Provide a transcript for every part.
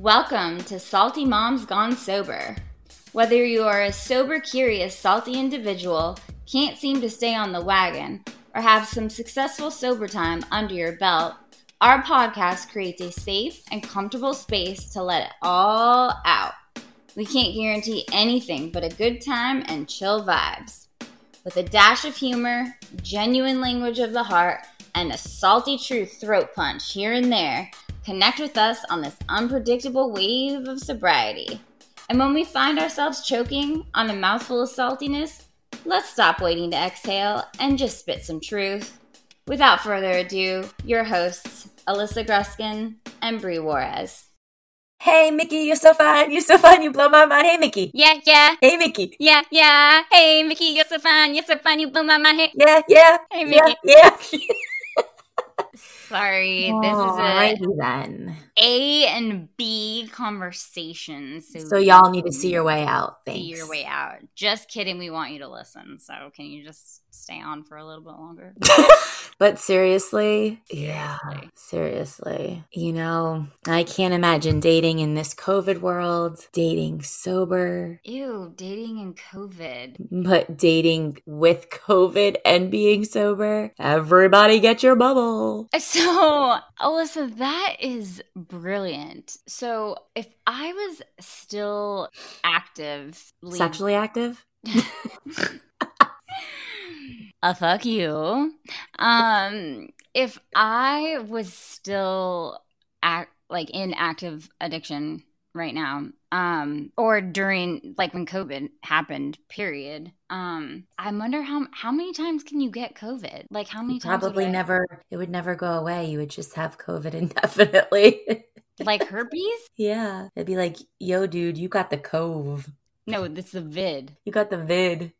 Welcome to Salty Moms Gone Sober. Whether you are a sober, curious, salty individual, can't seem to stay on the wagon, or have some successful sober time under your belt, our podcast creates a safe and comfortable space to let it all out. We can't guarantee anything but a good time and chill vibes. With a dash of humor, genuine language of the heart, and a salty truth throat punch here and there, connect with us on this unpredictable wave of sobriety. And when we find ourselves choking on a mouthful of saltiness, let's stop waiting to exhale and just spit some truth. Without further ado, your hosts, Alyssa Gruskin and Bree Juarez. Hey, Mickey, you're so fun. You're so fun. You blow my mind. Hey, Mickey. Yeah, yeah. Hey, Mickey. Yeah, yeah. Hey, Mickey, you're so fun. You're so fun. You blow my mind. Hey, Yeah, yeah. hey Mickey. Yeah, Mickey. yeah. Sorry, this is Alrighty then. a A and B conversation. So, So y'all need to see your way out. see Thanks. your way out. Just kidding. We want you to listen. So can you just stay on for a little bit longer? But seriously, yeah, Seriously. seriously. You know, I can't imagine dating in this COVID world, dating sober, Ew, dating in COVID. but dating with COVID and being sober. Everybody get your bubble. So, Alyssa, that is brilliant. So, if I was still active, Sexually active? a fuck you. Um, if I was still act like in active addiction right now, um, or during like when COVID happened, period. Um, I wonder how how many times can you get COVID? Like how many times? Probably I- never, it would never go away. You would just have COVID indefinitely. like herpes. yeah. It'd be like, yo, dude, you got the cove. No, it's the vid. You got the vid.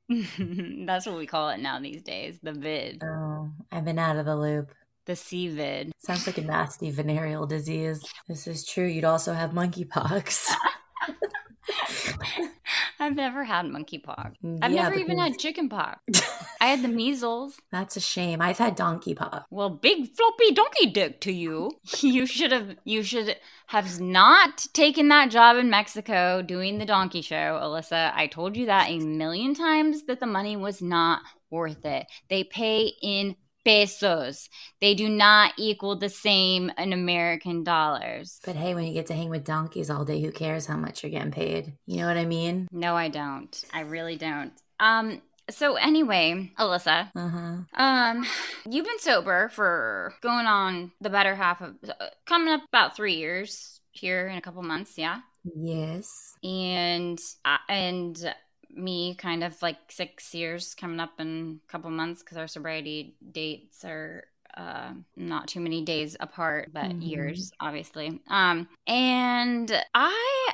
That's what we call it now these days. The vid, Oh, I've been out of the loop. the C vid. Sounds like a nasty venereal disease. This is true. You'd also have monkeypox. I've never had monkeypox. I've Yeah, never even had chickenpox. I had the measles. That's a shame. I've had donkeypox. Well, big floppy donkey dick to you. You should have you should have not taken that job in Mexico doing the donkey show, Alyssa. I told you that a million times that the money was not worth it. They pay in pesos. They do not equal the same in American dollars. But hey, when you get to hang with donkeys all day, who cares how much you're getting paid? You know what I mean? No, I don't. I really don't. Um so anyway, Alyssa, Uh huh. Um, you've been sober for going on the better half of uh, coming up about three years here in a couple months, yeah. Yes. And uh, and me kind of like six years coming up in a couple months because our sobriety dates are uh not too many days apart but Mhm. years obviously um and I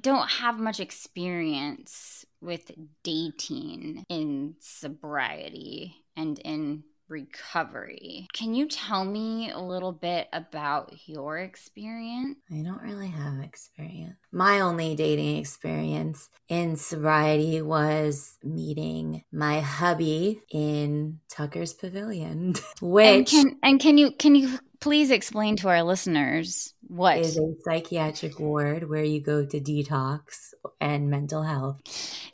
don't have much experience with dating in sobriety and in recovery can you tell me a little bit about your experience I don't really have experience. My only dating experience in sobriety was meeting my hubby in Tucker's Pavilion, and can and can you can you please explain to our listeners what is a psychiatric ward where you go to detox and mental health.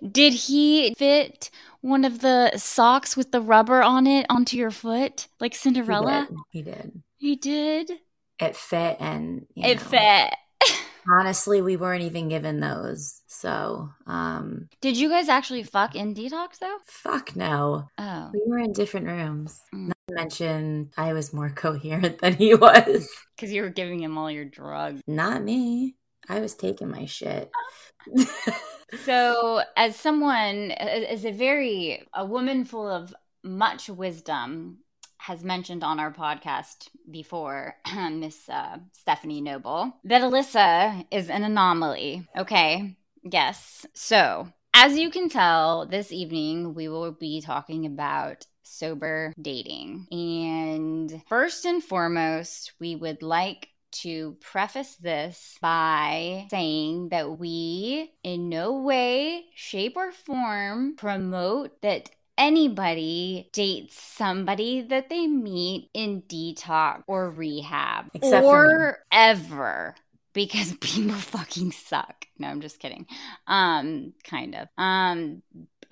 Did he fit one of the socks with the rubber on it onto your foot, like He Cinderella? did. He did. He did. It fit, and It know, fit. Honestly, we weren't even given those. So, um, Did you guys actually fuck in detox though? fuck no. Oh, We were in different rooms. Mm. Not to mention, I was more coherent than he was. because you were giving him all your drugs. Not me. I was taking my shit. So, as someone, as a very a woman full of much wisdom, has mentioned on our podcast before, Miss uh, Stephanie Noble, that Alyssa is an anomaly. Okay, yes. So, as you can tell, this evening we will be talking about sober dating. And first and foremost, we would like to preface this by saying that we, in no way, shape, or form, promote that anybody dates somebody that they meet in detox or rehab Except or ever. because people fucking suck. No, I'm just kidding. Um, kind of. Um,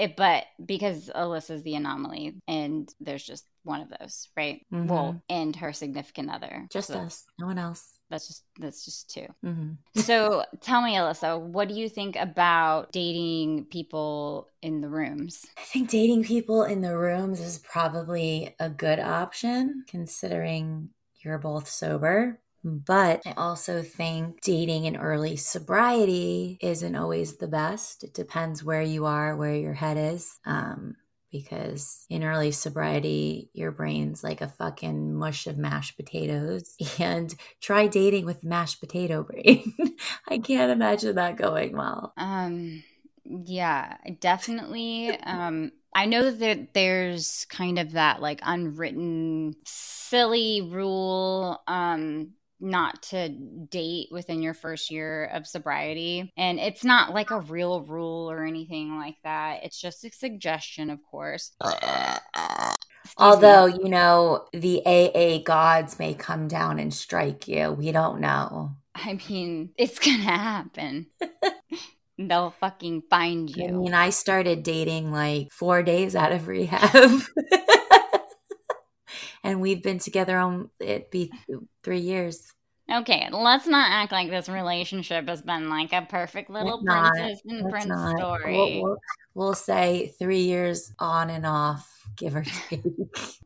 it, but because Alyssa's the anomaly, and there's just one of those, right? Mhm. Well, and her significant other. Just So us, no one else. That's just that's just two. hmm So tell me, Alyssa, what do you think about dating people in the rooms? I think dating people in the rooms is probably a good option considering you're both sober. But I also think dating in early sobriety isn't always the best. It depends where you are, where your head is. Um, because in early sobriety, your brain's like a fucking mush of mashed potatoes. And try dating with mashed potato brain. I can't imagine that going well. Um, yeah, definitely. Um, I know that there's kind of that like unwritten silly rule um not to date within your first year of sobriety and it's not like a real rule or anything like that it's just a suggestion of course Although, you know, the AA gods may come down and strike you. We don't know. i mean it's gonna happen they'll fucking find you. I mean, I started dating like four days out of rehab. and we've been together on it be three years. Okay, let's not act like this relationship has been like a perfect little not. princess and prince not. story. We'll, we'll, we'll say three years on and off, give or take.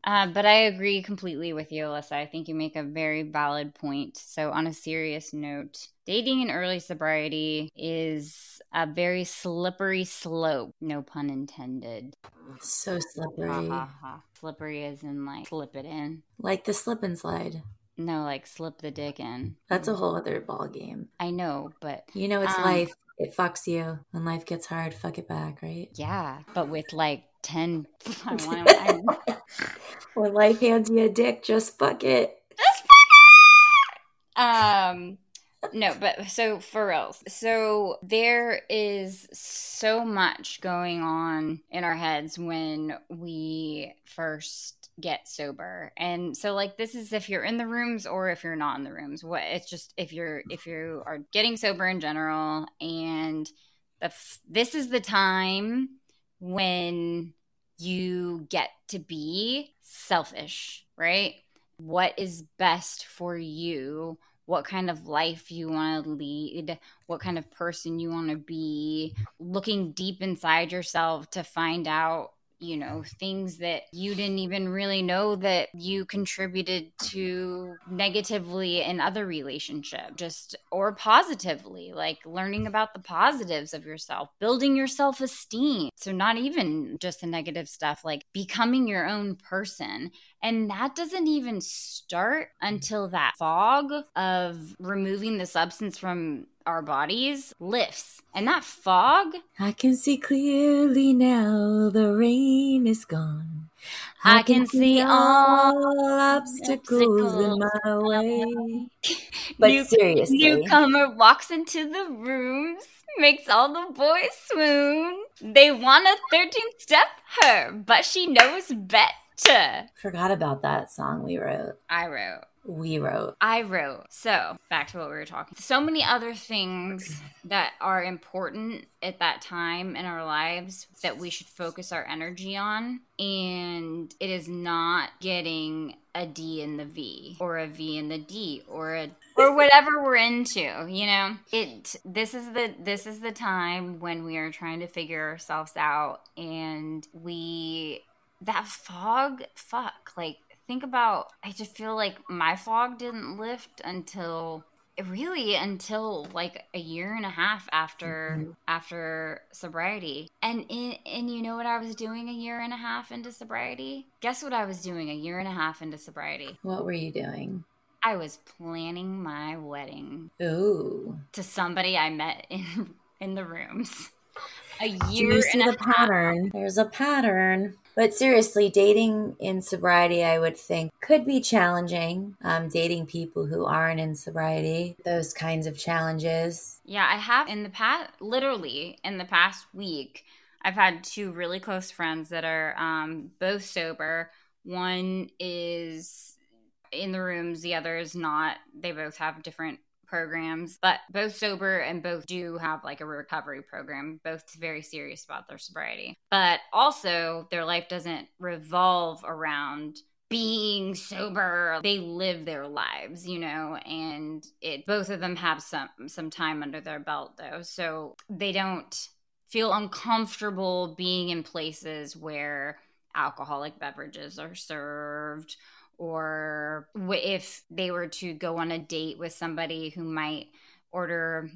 Uh, but I agree completely with you, Alyssa. I think you make a very valid point. So, on a serious note, dating in early sobriety is a very slippery slope. No pun intended. so slippery. Ha, ha, ha. Slippery as in like slip it in. Like the slip and slide. No, like slip the dick in. That's a whole other ball game. I know, but You know, it's Um, life. It fucks you. When life gets hard, fuck it back, right? yeah, but with like 10. I want to. when life hands you a dick, just fuck it. just fuck it. um no but so for reals. So there is so much going on in our heads when we first get sober. And so like this is if you're in the rooms or if you're not in the rooms. What it's just if you're if you are getting sober in general and the f- this is the time when you get to be selfish right? What is best for you, what kind of life you want to lead, what kind of person you want to be, looking deep inside yourself to find out, you know, things that you didn't even really know that you contributed to negatively in other relationship just or positively like learning about the positives of yourself building your self-esteem. So not even just the negative stuff like becoming your own person. And that doesn't even start until that fog of removing the substance from our bodies lifts. And that fog, I can see clearly now the rain is gone. I can see all obstacles in my way. But New- seriously, newcomer walks into the rooms, makes all the boys swoon. They want a 13th step her, but she knows better. forgot about that song we wrote. I wrote. We wrote. I wrote. So, back to what we were talking. So many other things that are important at that time in our lives that we should focus our energy on. And it is not getting a D in the V or a V in the D or a or whatever we're into, you know. It this is the this is the time when we are trying to figure ourselves out and we that fog fuck like think about i just feel like my fog didn't lift until really until like a year and a half after Mhm. after sobriety and in, and you know what i was doing a year and a half into sobriety guess what i was doing a year and a half into sobriety What were you doing? i was planning my wedding Ooh. to somebody i met in in the rooms a Do year you see and the a half pattern? There's a pattern. But seriously, dating in sobriety, I would think, could be challenging. Um, dating people who aren't in sobriety, those kinds of challenges. Yeah, I have in the past, literally in the past week, I've had two really close friends that are um, both sober. One is in the rooms, the other is not. They both have different programs, but both sober and both do have like a recovery program, both very serious about their sobriety. But also, their life doesn't revolve around being sober they live their lives you know and it both of them have some some time under their belt though so they don't feel uncomfortable being in places where alcoholic beverages are served or if they were to go on a date with somebody who might order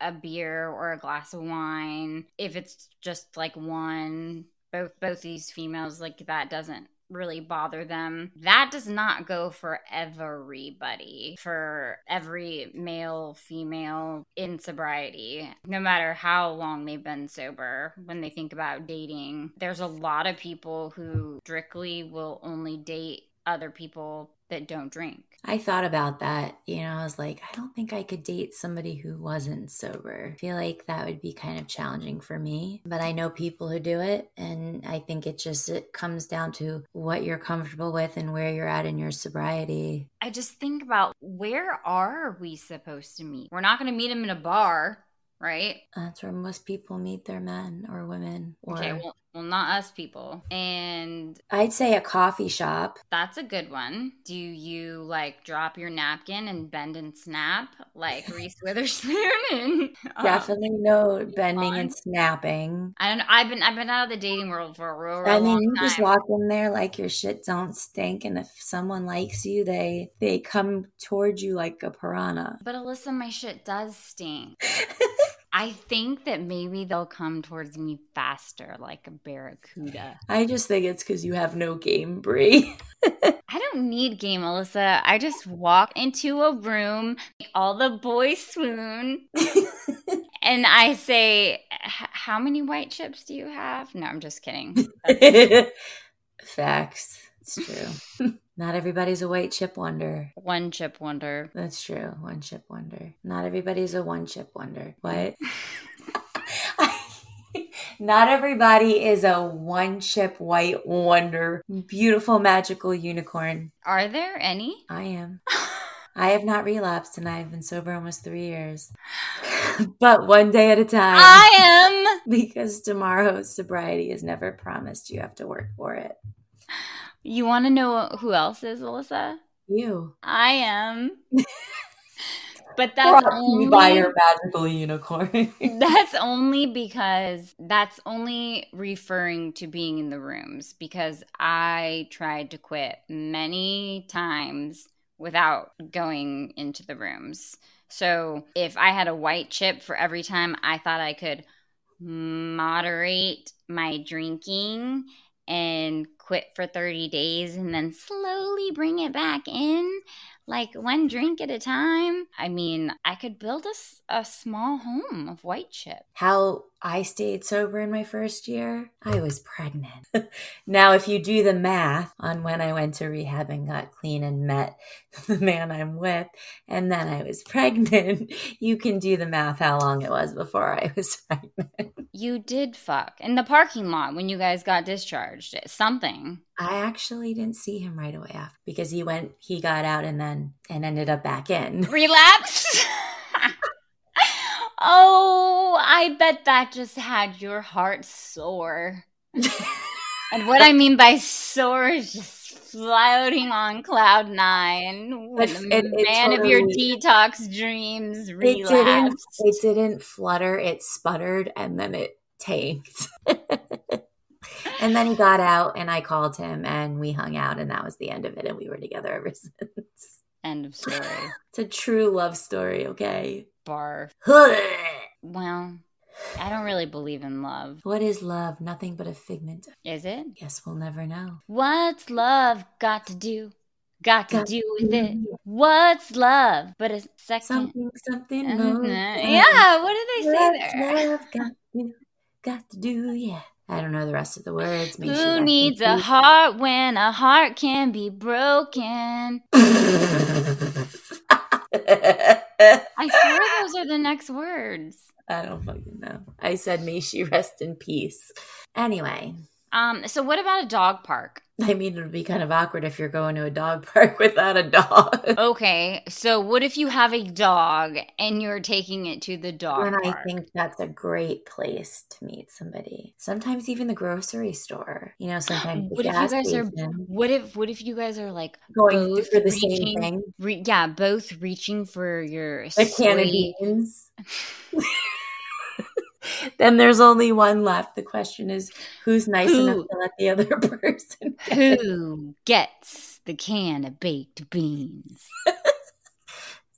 a beer or a glass of wine if it's just like one both both these females like that doesn't really bother them. That does not go for everybody, for every male, female in sobriety, no matter how long they've been sober. When they think about dating, there's a lot of people who strictly will only date other people that don't drink. I thought about that. You know, I was like, I don't think I could date somebody who wasn't sober. I feel like that would be kind of challenging for me. But I know people who do it. And I think it just it comes down to what you're comfortable with and where you're at in your sobriety. I just think about where are we supposed to meet? We're not going to meet them in a bar right? That's where most people meet their men or women. Or... Okay, well, well, not us people. And I'd say a coffee shop. That's a good one. Do you like drop your napkin and bend and snap like Reese Witherspoon? And, um, Definitely no bending on. and snapping. I don't. know. I've been I've been out of the dating world for a real. real I mean, you time. just walk in there like your shit don't stink, and if someone likes you, they they come towards you like a piranha. But Alyssa, my shit does stink. I think that maybe they'll come towards me faster, like a barracuda. I just think it's because you have no game, Bree. I don't need game, Alyssa. I just walk into a room, all the boys swoon, and I say, "How many white chips do you have?" No, I'm just kidding. Facts. It's true. Not everybody's a white chip wonder. One chip wonder. That's true. One chip wonder. Not everybody's a one chip wonder. What? Not everybody is a one chip white wonder, beautiful magical unicorn. Are there any? I am. I have not relapsed and I've been sober almost three years. but one day at a time. I am. Because tomorrow's sobriety is never promised. You have to work for it. You want to know who else is, Alyssa? You. I am. but that's only by your magical unicorn. that's only because that's only referring to being in the rooms because I tried to quit many times without going into the rooms. So if I had a white chip for every time I thought I could moderate my drinking and quit for 30 days and then slowly bring it back in like one drink at a time. I mean, I could build a, a small home of white chip. How I stayed sober in my first year, I was pregnant. now, if you do the math on when I went to rehab and got clean and met the man I'm with, and then I was pregnant, you can do the math how long it was before I was pregnant. You did fuck in the parking lot when you guys got discharged. Something. I actually didn't see him right away after because he went, he got out and then and ended up back in. Relapsed. Oh, I bet that just had your heart sore. and what I mean by sore is just floating on cloud nine when the it, it man totally, of your detox dreams relapsed. It didn't, it didn't flutter, it sputtered, and then it tanked. and then he got out and I called him and we hung out and that was the end of it and we were together ever since. End of story. it's a true love story, okay? Barf. well, I don't really believe in love. What is love? Nothing but a figment. Is it? Guess we'll never know. What's love got to do? Got to got do with it. it. What's love? But a second. Something, something. Uh-huh. Yeah, what did they say there? Love got to, got to do, yeah. I don't know the rest of the words. Make Who sure needs a heart when a heart can be broken? I swear those are the next words. I don't fucking know. I said, may she rest in peace. Anyway. Um, so what about a dog park? I mean, it would be kind of awkward if you're going to a dog park without a dog. Okay, so what if you have a dog and you're taking it to the dog park? and park? I think that's a great place to meet somebody. Sometimes even the grocery store. You know, sometimes the what if you guys are? What if? What if you guys are like going both for the reaching- same thing. Re- yeah, both reaching for your A can of beans. then there's only one left. The question is, who's nice Who? enough to let the other person? get it? Who gets the can of baked beans?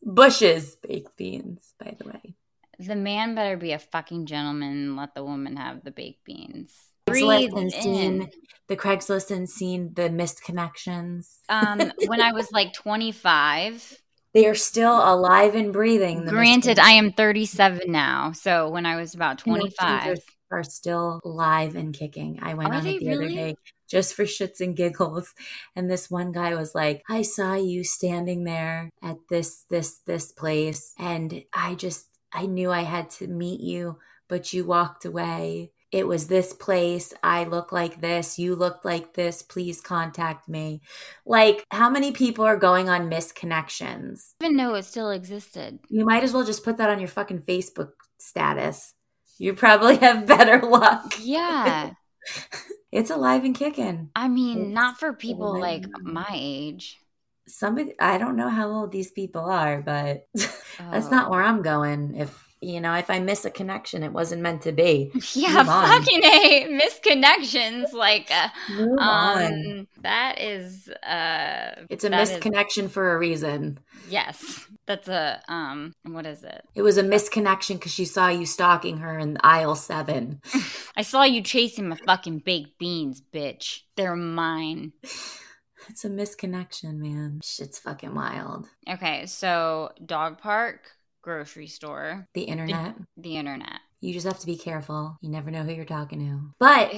Bush's baked beans, by the way. The man better be a fucking gentleman and let the woman have the baked beans. Breathe in. seen the Craigslist and seen the missed connections. Um, when I was like 25, They are still alive and breathing. the granted, I am 37 now. So when I was about 25, are still live and kicking. I went Are on it the other day just for shits and giggles. And this one guy was like, I saw you standing there at this, this, this place. And I just, I knew I had to meet you, but you walked away. It was this place. I look like this. You look like this. Please contact me. Like, how many people are going on misconnections? I didn't even know it still existed. You might as well just put that on your fucking Facebook status. You probably have better luck. Yeah. It's alive and kicking. I mean, It's not for people alive like my age. Somebody, I don't know how old these people are, but that's Oh. not where I'm going. If you know, if I miss a connection, it wasn't meant to be. Yeah, Move on. fucking a misconnections. Like, uh, on. um, that is, uh, It's a that is- misconnection for a reason. yes, that's a um. What is it? It was a misconnection because she saw you stalking her in aisle seven. I saw you chasing my fucking baked beans, bitch. They're mine. It's a misconnection, man. Shit's fucking wild. Okay, so dog park, grocery store, The internet. the internet. You just have to be careful. You never know who you're talking to. But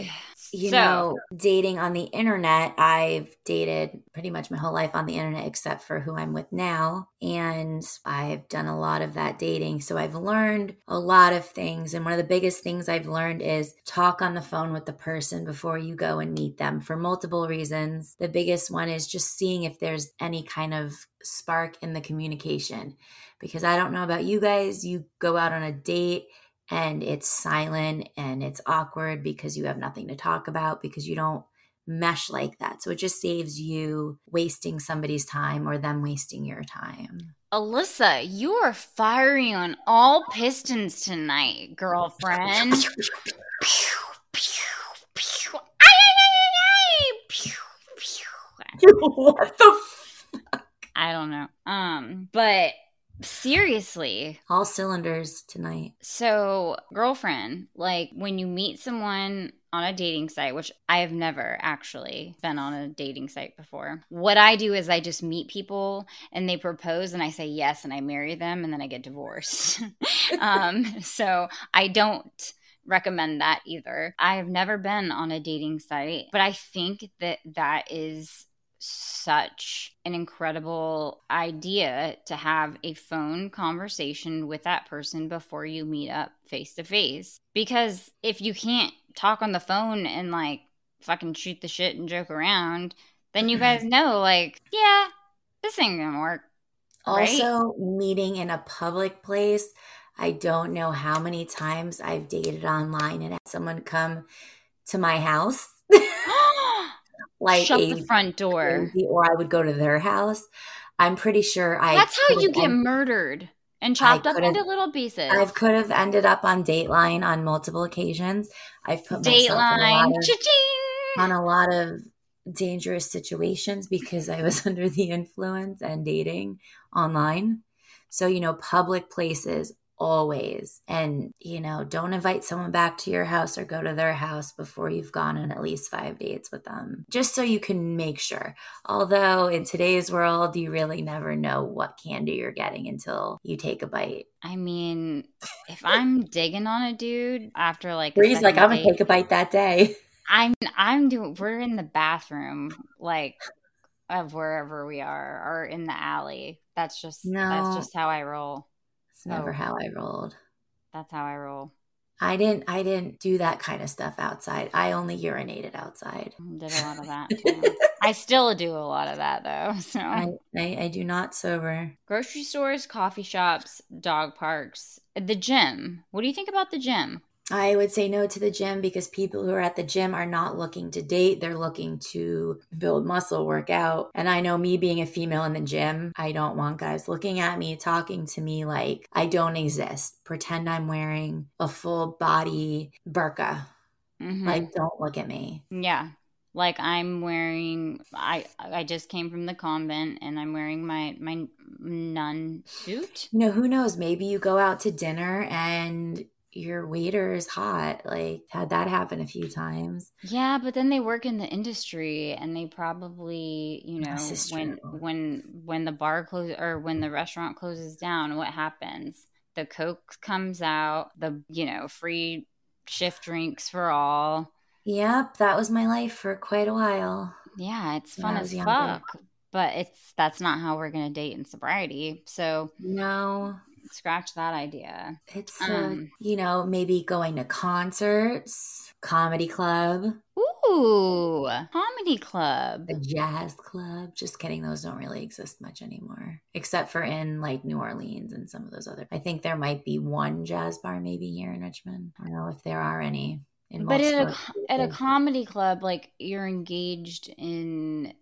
you so, know, dating on the internet, I've dated pretty much my whole life on the internet except for who I'm with now. And I've done a lot of that dating. So I've learned a lot of things. And one of the biggest things I've learned is talk on the phone with the person before you go and meet them for multiple reasons. The biggest one is just seeing if there's any kind of spark in the communication. Because I don't know about you guys, you go out on a date and it's silent and it's awkward because you have nothing to talk about because you don't mesh like that. So it just saves you wasting somebody's time or them wasting your time. Alyssa, you are firing on all pistons tonight, girlfriend. Pew, pew, pew. Ay, ay, ay, ay, ay. Pew, pew. what the f- I don't know. Um, but seriously, all cylinders tonight. so girlfriend, like when you meet someone on a dating site, which I have never actually been on a dating site before. What I do is I just meet people and they propose and I say yes and I marry them and then I get divorced. um, so I don't recommend that either. I have never been on a dating site, but I think that that is such an incredible idea to have a phone conversation with that person before you meet up face to face. Because if you can't talk on the phone and like fucking shoot the shit and joke around, then you guys know, like, yeah, this ain't gonna work. Right? Also, meeting in a public place. I don't know how many times I've dated online and had someone come to my house. like Shut a the front door. or I would go to their house. I'm pretty sure I. That's how you get murdered and chopped up into little pieces. I could have ended up on Dateline on multiple occasions. I've put myself in a lot Dateline. of, on a lot of dangerous situations because I was under the influence and dating online. So, you know, public places always. And, you know, don't invite someone back to your house or go to their house before you've gone on at least five dates with them, just so you can make sure. Although in today's world, you really never know what candy you're getting until you take a bite. I mean, if I'm digging on a dude after like Bree's like, I'm gonna take a bite that day. I'm I'm doing we're in the bathroom like of wherever we are or in the alley. That's just No. that's just how I roll. It's never Oh. how I rolled. That's how I roll. I didn't I didn't do that kind of stuff outside. I only urinated outside. Did a lot of that too. I still do a lot of that though. So I, I, I do not sober. Grocery stores, coffee shops, dog parks, the gym. What do you think about the gym? I would say no to the gym because people who are at the gym are not looking to date. They're looking to build muscle, work out. And I know me being a female in the gym, I don't want guys looking at me, talking to me like I don't exist. Pretend I'm wearing a full body burqa. Mm-hmm. Like, don't look at me. Yeah. Like I'm wearing I I just came from the convent and I'm wearing my my nun suit. You know, who knows? Maybe you go out to dinner and your waiter is hot. Like had that happen a few times. Yeah, but then they work in the industry and they probably, you know, when when when the bar closes or when the restaurant closes down, what happens? The Coke comes out, the you know, free shift drinks for all. Yep, that was my life for quite a while. Yeah, it's fun as fuck. But it's that's not how we're gonna date in sobriety. So no, scratch that idea. It's, uh, um, uh, you know, maybe going to concerts, comedy club. Ooh, comedy club. A jazz club. Just kidding. Those don't really exist much anymore, except for in like New Orleans and some of those other. I think there might be one jazz bar maybe here in Richmond. I don't know if there are any. but at a, at a comedy club, like you're engaged in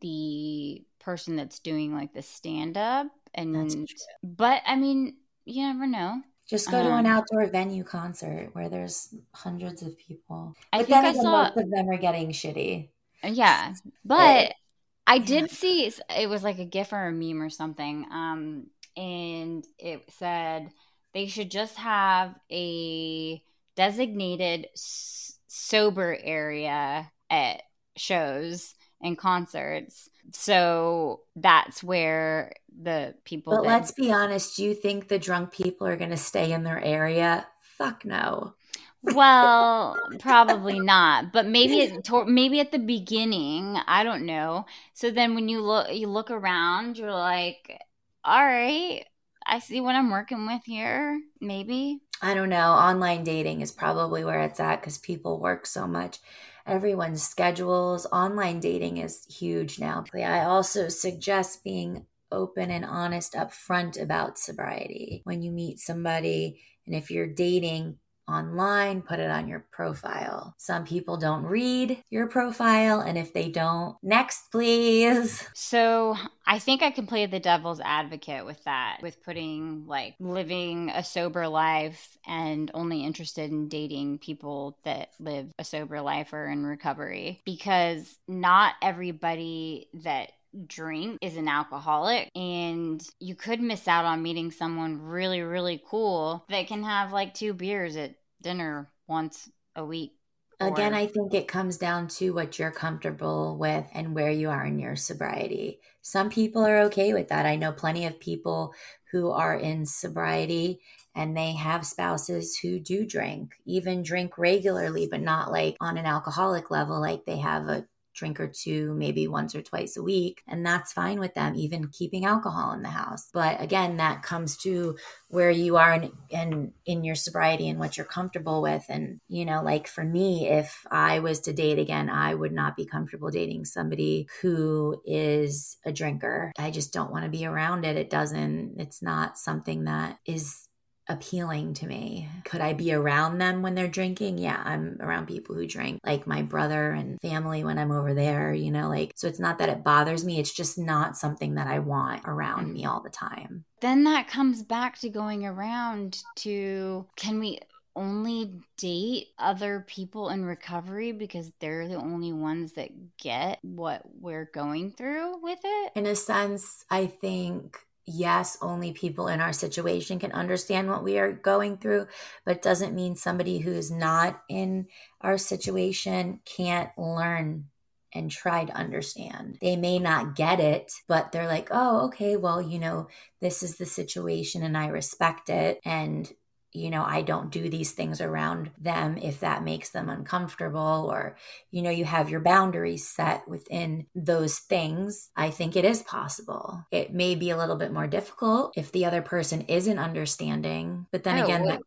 the person that's doing like the stand up and but I mean, you never know. Just go um, to an um, outdoor venue concert where there's hundreds of people. I think then I saw most of them are getting shitty. Yeah, but I did see it was like a GIF or a meme or something, um, and it said they should just have a designated s- sober area at shows and concerts. So that's where the people. But that... let's be honest. Do you think the drunk people are going to stay in their area? Fuck no. well, probably not, but maybe maybe at the beginning, I don't know. So then when you look you look around, you're like, "All right, I see what I'm working with here." Maybe. I don't know. Online dating is probably where it's at cuz people work so much everyone's schedules. Online dating is huge now. I also suggest being open and honest up front about sobriety when you meet somebody. And if you're dating, online, put it on your profile. Some people don't read your profile, and if they don't, next, please. So I think I can play the devil's advocate with that, with putting like living a sober life and only interested in dating people that live a sober life or in recovery, because not everybody that drink is an alcoholic and you could miss out on meeting someone really really cool that can have like two beers at dinner once a week Again, I think it comes down to what you're comfortable with and where you are in your sobriety. Some people are okay with that. I know plenty of people who are in sobriety and they have spouses who do drink, even drink regularly, but not like on an alcoholic level, like they have a drink or two, maybe once or twice a week. And that's fine with them, even keeping alcohol in the house. But again, that comes to where you are in, in, in your sobriety and what you're comfortable with. And, you know, like for me, if I was to date again, I would not be comfortable dating somebody who is a drinker. I just don't want to be around it. It doesn't, it's not something that is appealing to me. Could I be around them when they're drinking? Yeah, I'm around people who drink, like my brother and family when I'm over there, you know, like, so it's not that it bothers me. It's just not something that I want around me mm. all the time. Then that comes back to going around to can we only date other people in recovery because they're the only ones that get what we're going through with it? In a sense, I think yes, only people in our situation can understand what we are going through, but doesn't mean somebody who's not in our situation can't learn and try to understand. They may not get it, but they're like, oh, okay, well, you know, this is the situation and I respect it. And you know, I don't do these things around them if that makes them uncomfortable, or, you know, you have your boundaries set within those things. I think it is possible. It may be a little bit more difficult if the other person isn't understanding, but then oh, again, that,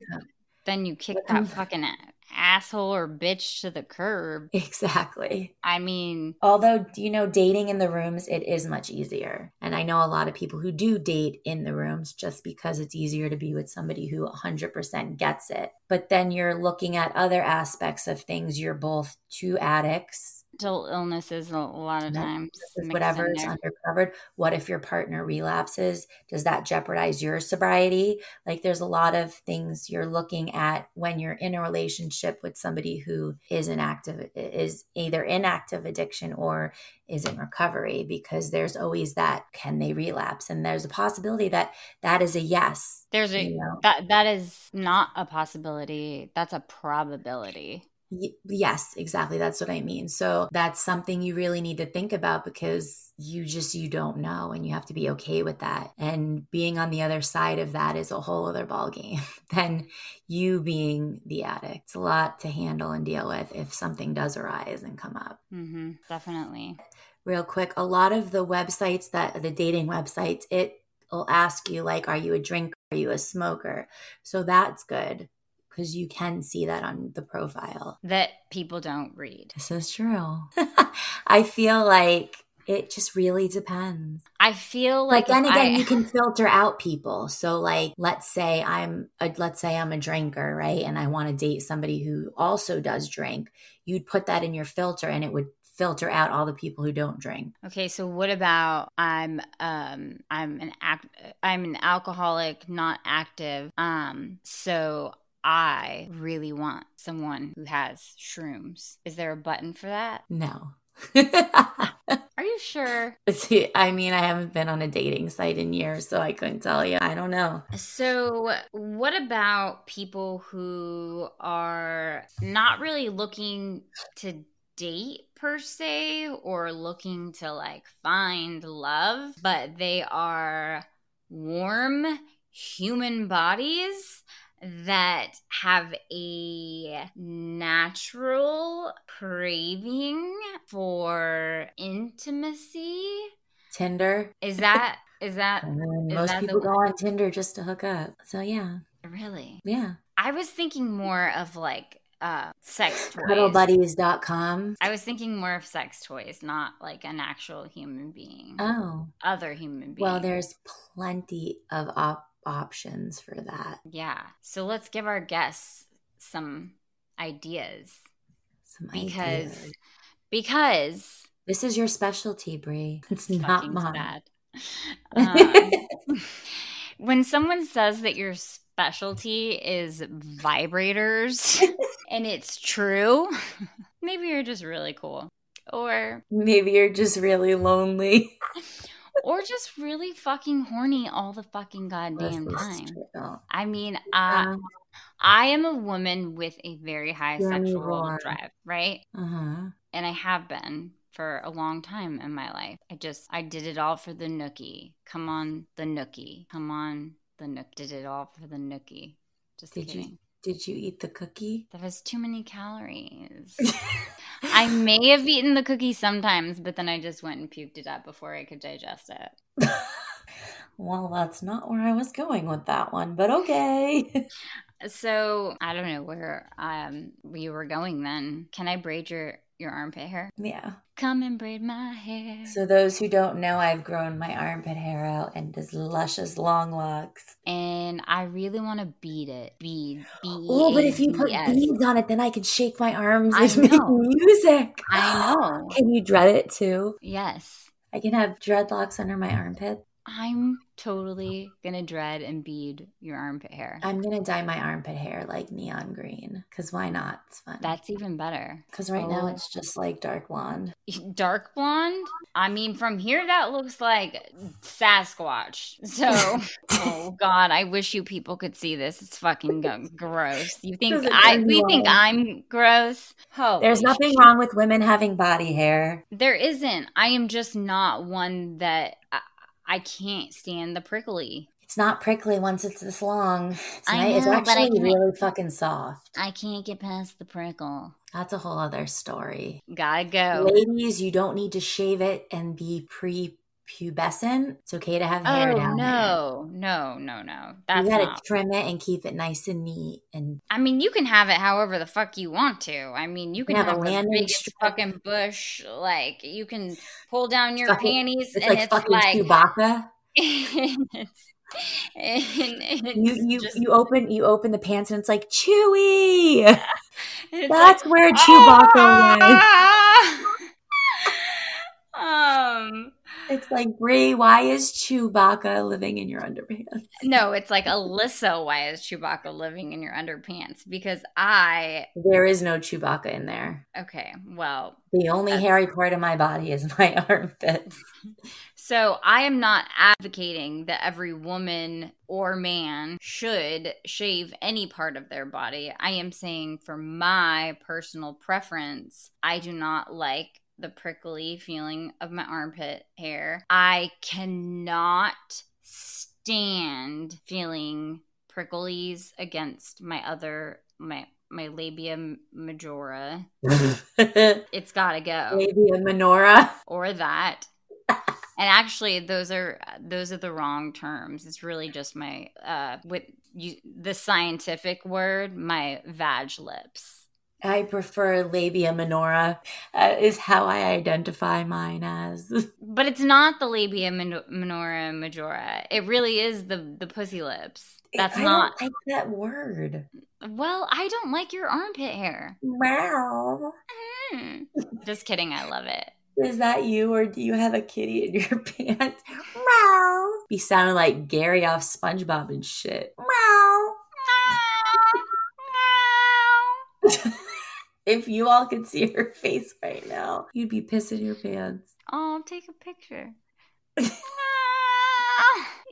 then you kick that fucking asshole or bitch to the curb. Exactly. I mean, although, you know, dating in the rooms, it is much easier. And I know a lot of people who do date in the rooms just because it's easier to be with somebody who 100% gets it. But then you're looking at other aspects of things. You're both two addicts mental illnesses a lot of times. Whatever is undercovered. What if your partner relapses? Does that jeopardize your sobriety? Like there's a lot of things you're looking at when you're in a relationship with somebody who is an active is either in active addiction or is in recovery because there's always that can they relapse and there's a possibility that that is a yes there's a you know? that that is not a possibility that's a probability Y- yes, exactly. That's what I mean. So that's something you really need to think about because you just you don't know and you have to be okay with that. And being on the other side of that is a whole other ballgame than you being the addict. It's a lot to handle and deal with if something does arise and come up. Mm-hmm, definitely. Real quick, a lot of the websites that the dating websites, it will ask you like, are you a drinker? Are you a smoker? So that's good because you can see that on the profile that people don't read. This is true. I feel like it just really depends. I feel like but then again, I... you can filter out people. So, like, let's say I'm a, let's say I'm a drinker, right? And I want to date somebody who also does drink. You'd put that in your filter, and it would filter out all the people who don't drink. Okay, so what about I'm um I'm an act I'm an alcoholic, not active. Um so I really want someone who has shrooms. Is there a button for that? No. Are you sure? I mean, I haven't been on a dating site in years, so I couldn't tell you. I don't know. So, what about people who are not really looking to date per se or looking to like find love, but they are warm human bodies that have a natural craving for intimacy. Tinder. Is that is that is most that people the... go on Tinder just to hook up. So yeah. Really? Yeah. I was thinking more of like uh sex toys. Cuddlebuddies.com. I was thinking more of sex toys, not like an actual human being. Oh. Other human being. Well, there's plenty of op- options for that. Yeah. So let's give our guests some ideas. Some because ideas. because this is your specialty, Bree. It's not mine. Um, when someone says that your specialty is vibrators and it's true, maybe you're just really cool. Or maybe you're just really lonely or just really fucking horny all the fucking goddamn time. I mean, uh, I am a woman with a very high yeah, sexual drive, right? Uh-huh. And I have been for a long time in my life. I just I did it all for the nookie. Come on, the nookie. Come on, the nook. Did it all for the nookie. Just did kidding. You, did you eat the cookie? That was too many calories. I may have eaten the cookie sometimes, but then I just went and puked it up before I could digest it. well, that's not where I was going with that one, but okay. so I don't know where um you were going then. Can I braid your your armpit hair? Yeah. Come and braid my hair. So those who don't know, I've grown my armpit hair out and as luscious long locks. And I really want to beat it. Bead. Oh, but if you put beads on it, then I can shake my arms and make music. I know. Can you dread it too? Yes. I can have dreadlocks under my armpit. I'm totally gonna dread and bead your armpit hair. I'm gonna dye my armpit hair like neon green because why not? It's fun. That's even better. Because right oh. now it's just like dark blonde. Dark blonde? I mean, from here that looks like Sasquatch. So, oh god, I wish you people could see this. It's fucking gross. You think I? We think I'm gross. Oh, there's nothing shit. wrong with women having body hair. There isn't. I am just not one that. Uh, I, can't stand the prickly. It's not prickly once it's this long. It's, I know, it's actually really fucking soft. I can't get past the prickle. That's a whole other story. Gotta go. Ladies, you don't need to shave it and be pre pubescent. It's okay to have hair Oh down there. no, no, no, no. That's you gotta not. trim it and keep it nice and neat. And I mean, you can have it however the fuck you want to. I mean, you can have a the biggest strip. fucking bush. Like you can pull down your panties, it's and like it's fucking like Chewbacca. it's, You you just- you open you open the pants and it's like Chewy. That's where Chewbacca went. um, It's like Bree, why is Chewbacca living in your underpants? no, it's like Alyssa. Why is Chewbacca living in your underpants? Because I There is no Chewbacca in there. okay, well, The only Uh, hairy part of my body is my armpits. So I am not advocating that every woman or man should shave any part of their body. I am saying for my personal preference, I do not like the prickly feeling of my armpit hair. I cannot stand feeling pricklies against my other my my labia majora. It's got to go a minora or that. And actually, those are those are the wrong terms. It's really just my uh with you the scientific word, my vag lips. I prefer labia minora. is how I identify mine as. But it's not the labia min- minora majora. It really is the the pussy lips. That's I not. don't like that word. Well, I don't like your armpit hair. Meow. Hmm. Just kidding. I love it. Is that you, or do you have a kitty in your pants? Meow. You sounded like Gary off SpongeBob and shit. Meow. If you all could see her face right now, you'd be pissing your pants. Oh, take a picture.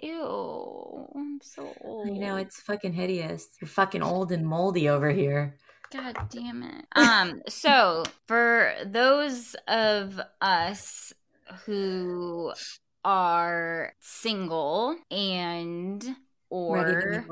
Ew, I'm so old. I know it's fucking hideous. You're fucking old and moldy over here. God damn it. Um, so for those of us who are single and or.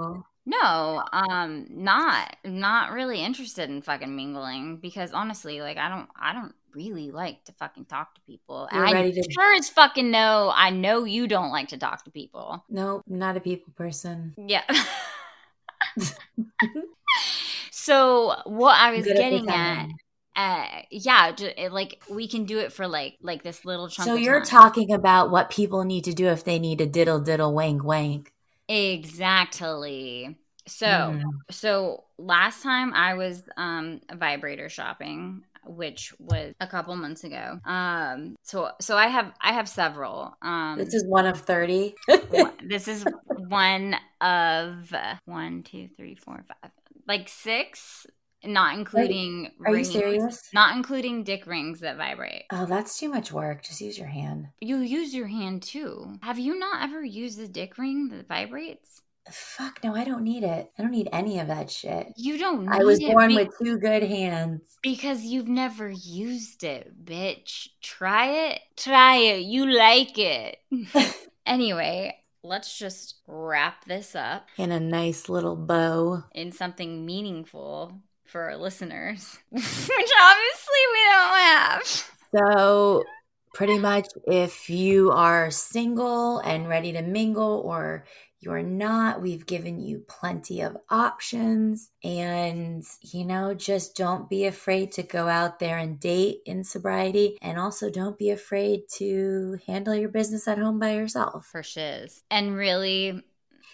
No, um, not not really interested in fucking mingling because honestly, like I don't I don't really like to fucking talk to people. You're I ready to- sure as fucking know I know you don't like to talk to people. Nope, not a people person. Yeah. so what I was Good getting at, uh, yeah, it, like we can do it for like like this little chunk. So you're time. talking about what people need to do if they need a diddle diddle wank wank. Exactly. So Mm. so last time I was um vibrator shopping which was a couple months ago um so so i have i have several um This is one of thirty. this is one of uh, one two three four five like six not including Are you rings serious? not including dick rings that vibrate Oh, that's too much work. Just use your hand. you use your hand too have you not ever used a dick ring that vibrates Fuck no, I don't need it. I don't need any of that shit. you don't need I was born be- with two good hands. because you've never used it bitch try it try it you like it anyway let's just wrap this up In a nice little bow. in something meaningful for our listeners, which obviously we don't have. So, pretty much, if you are single and ready to mingle, or you're not, we've given you plenty of options. And, you know, just don't be afraid to go out there and date in sobriety. And also, don't be afraid to handle your business at home by yourself. For shiz. And really,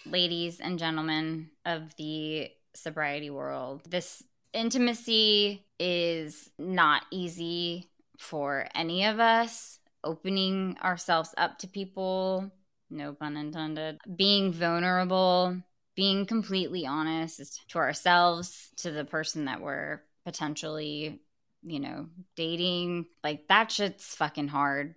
ladies and gentlemen of the sobriety world, this intimacy is not easy for any of us. Opening ourselves up to people, no pun intended, being vulnerable, being completely honest to ourselves, to the person that we're potentially, you know, dating. Like that shit's fucking hard.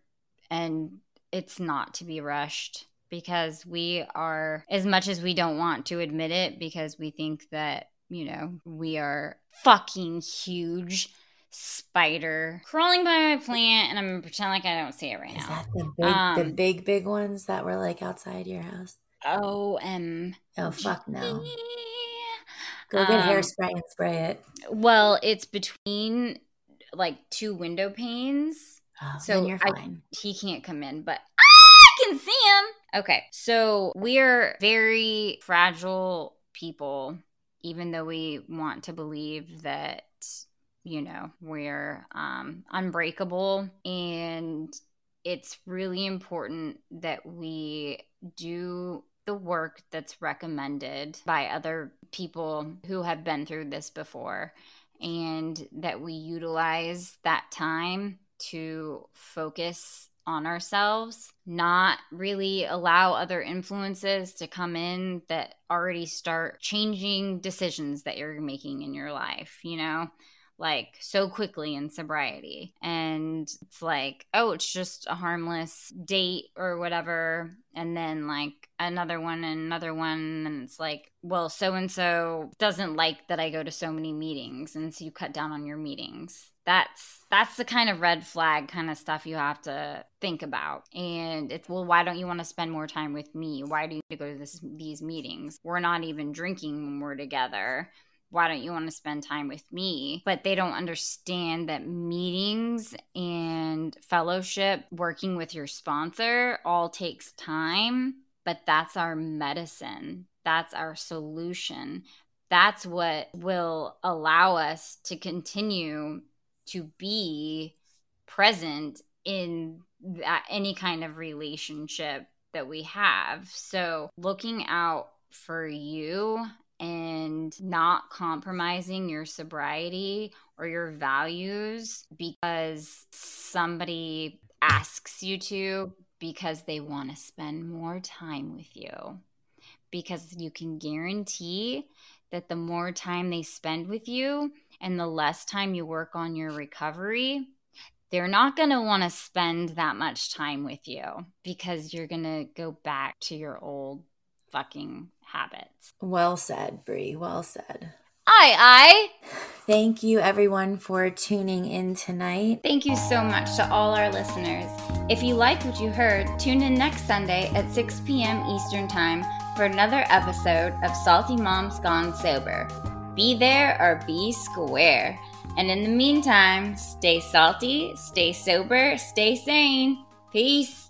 And it's not to be rushed because we are, as much as we don't want to admit it, because we think that, you know, we are fucking huge spider crawling by my plant and I'm gonna pretend like I don't see it right Is now. that the big, the Um, big, big ones that were like outside your house? O M. Oh, fuck no. Go get Um, hairspray and spray it. Well, it's between like two window panes. Oh, so you're I- fine. He can't come in, but I can see him. Okay, so we're very fragile people, even though we want to believe that you know we're um, unbreakable and it's really important that we do the work that's recommended by other people who have been through this before and that we utilize that time to focus on ourselves, not really allow other influences to come in that already start changing decisions that you're making in your life, you know? Like so quickly in sobriety. And it's like, oh, it's just a harmless date or whatever. And then like another one and another one. And it's like, well, so and so doesn't like that I go to so many meetings. And so you cut down on your meetings. That's that's the kind of red flag kind of stuff you have to think about. And it's well, why don't you want to spend more time with me? Why do you go to this, these meetings? We're not even drinking when we're together why don't you want to spend time with me? But they don't understand that meetings and fellowship, working with your sponsor, all takes time, but that's our medicine. That's our solution. That's what will allow us to continue to be present in that, any kind of relationship that we have. So, looking out for you and not compromising your sobriety or your values because somebody asks you to because they want to spend more time with you. Because you can guarantee that the more time they spend with you and the less time you work on your recovery, they're not going to want to spend that much time with you because you're going to go back to your old fucking habits. Well said, Bree. Well said. Aye, aye. Thank you, everyone, for tuning in tonight. Thank you so much to all our listeners. If you liked what you heard, tune in next Sunday at 6 p.m. Eastern Time for another episode of Salty Moms Gone Sober. Be there or be square. And in the meantime, stay salty, stay sober, stay sane. Peace.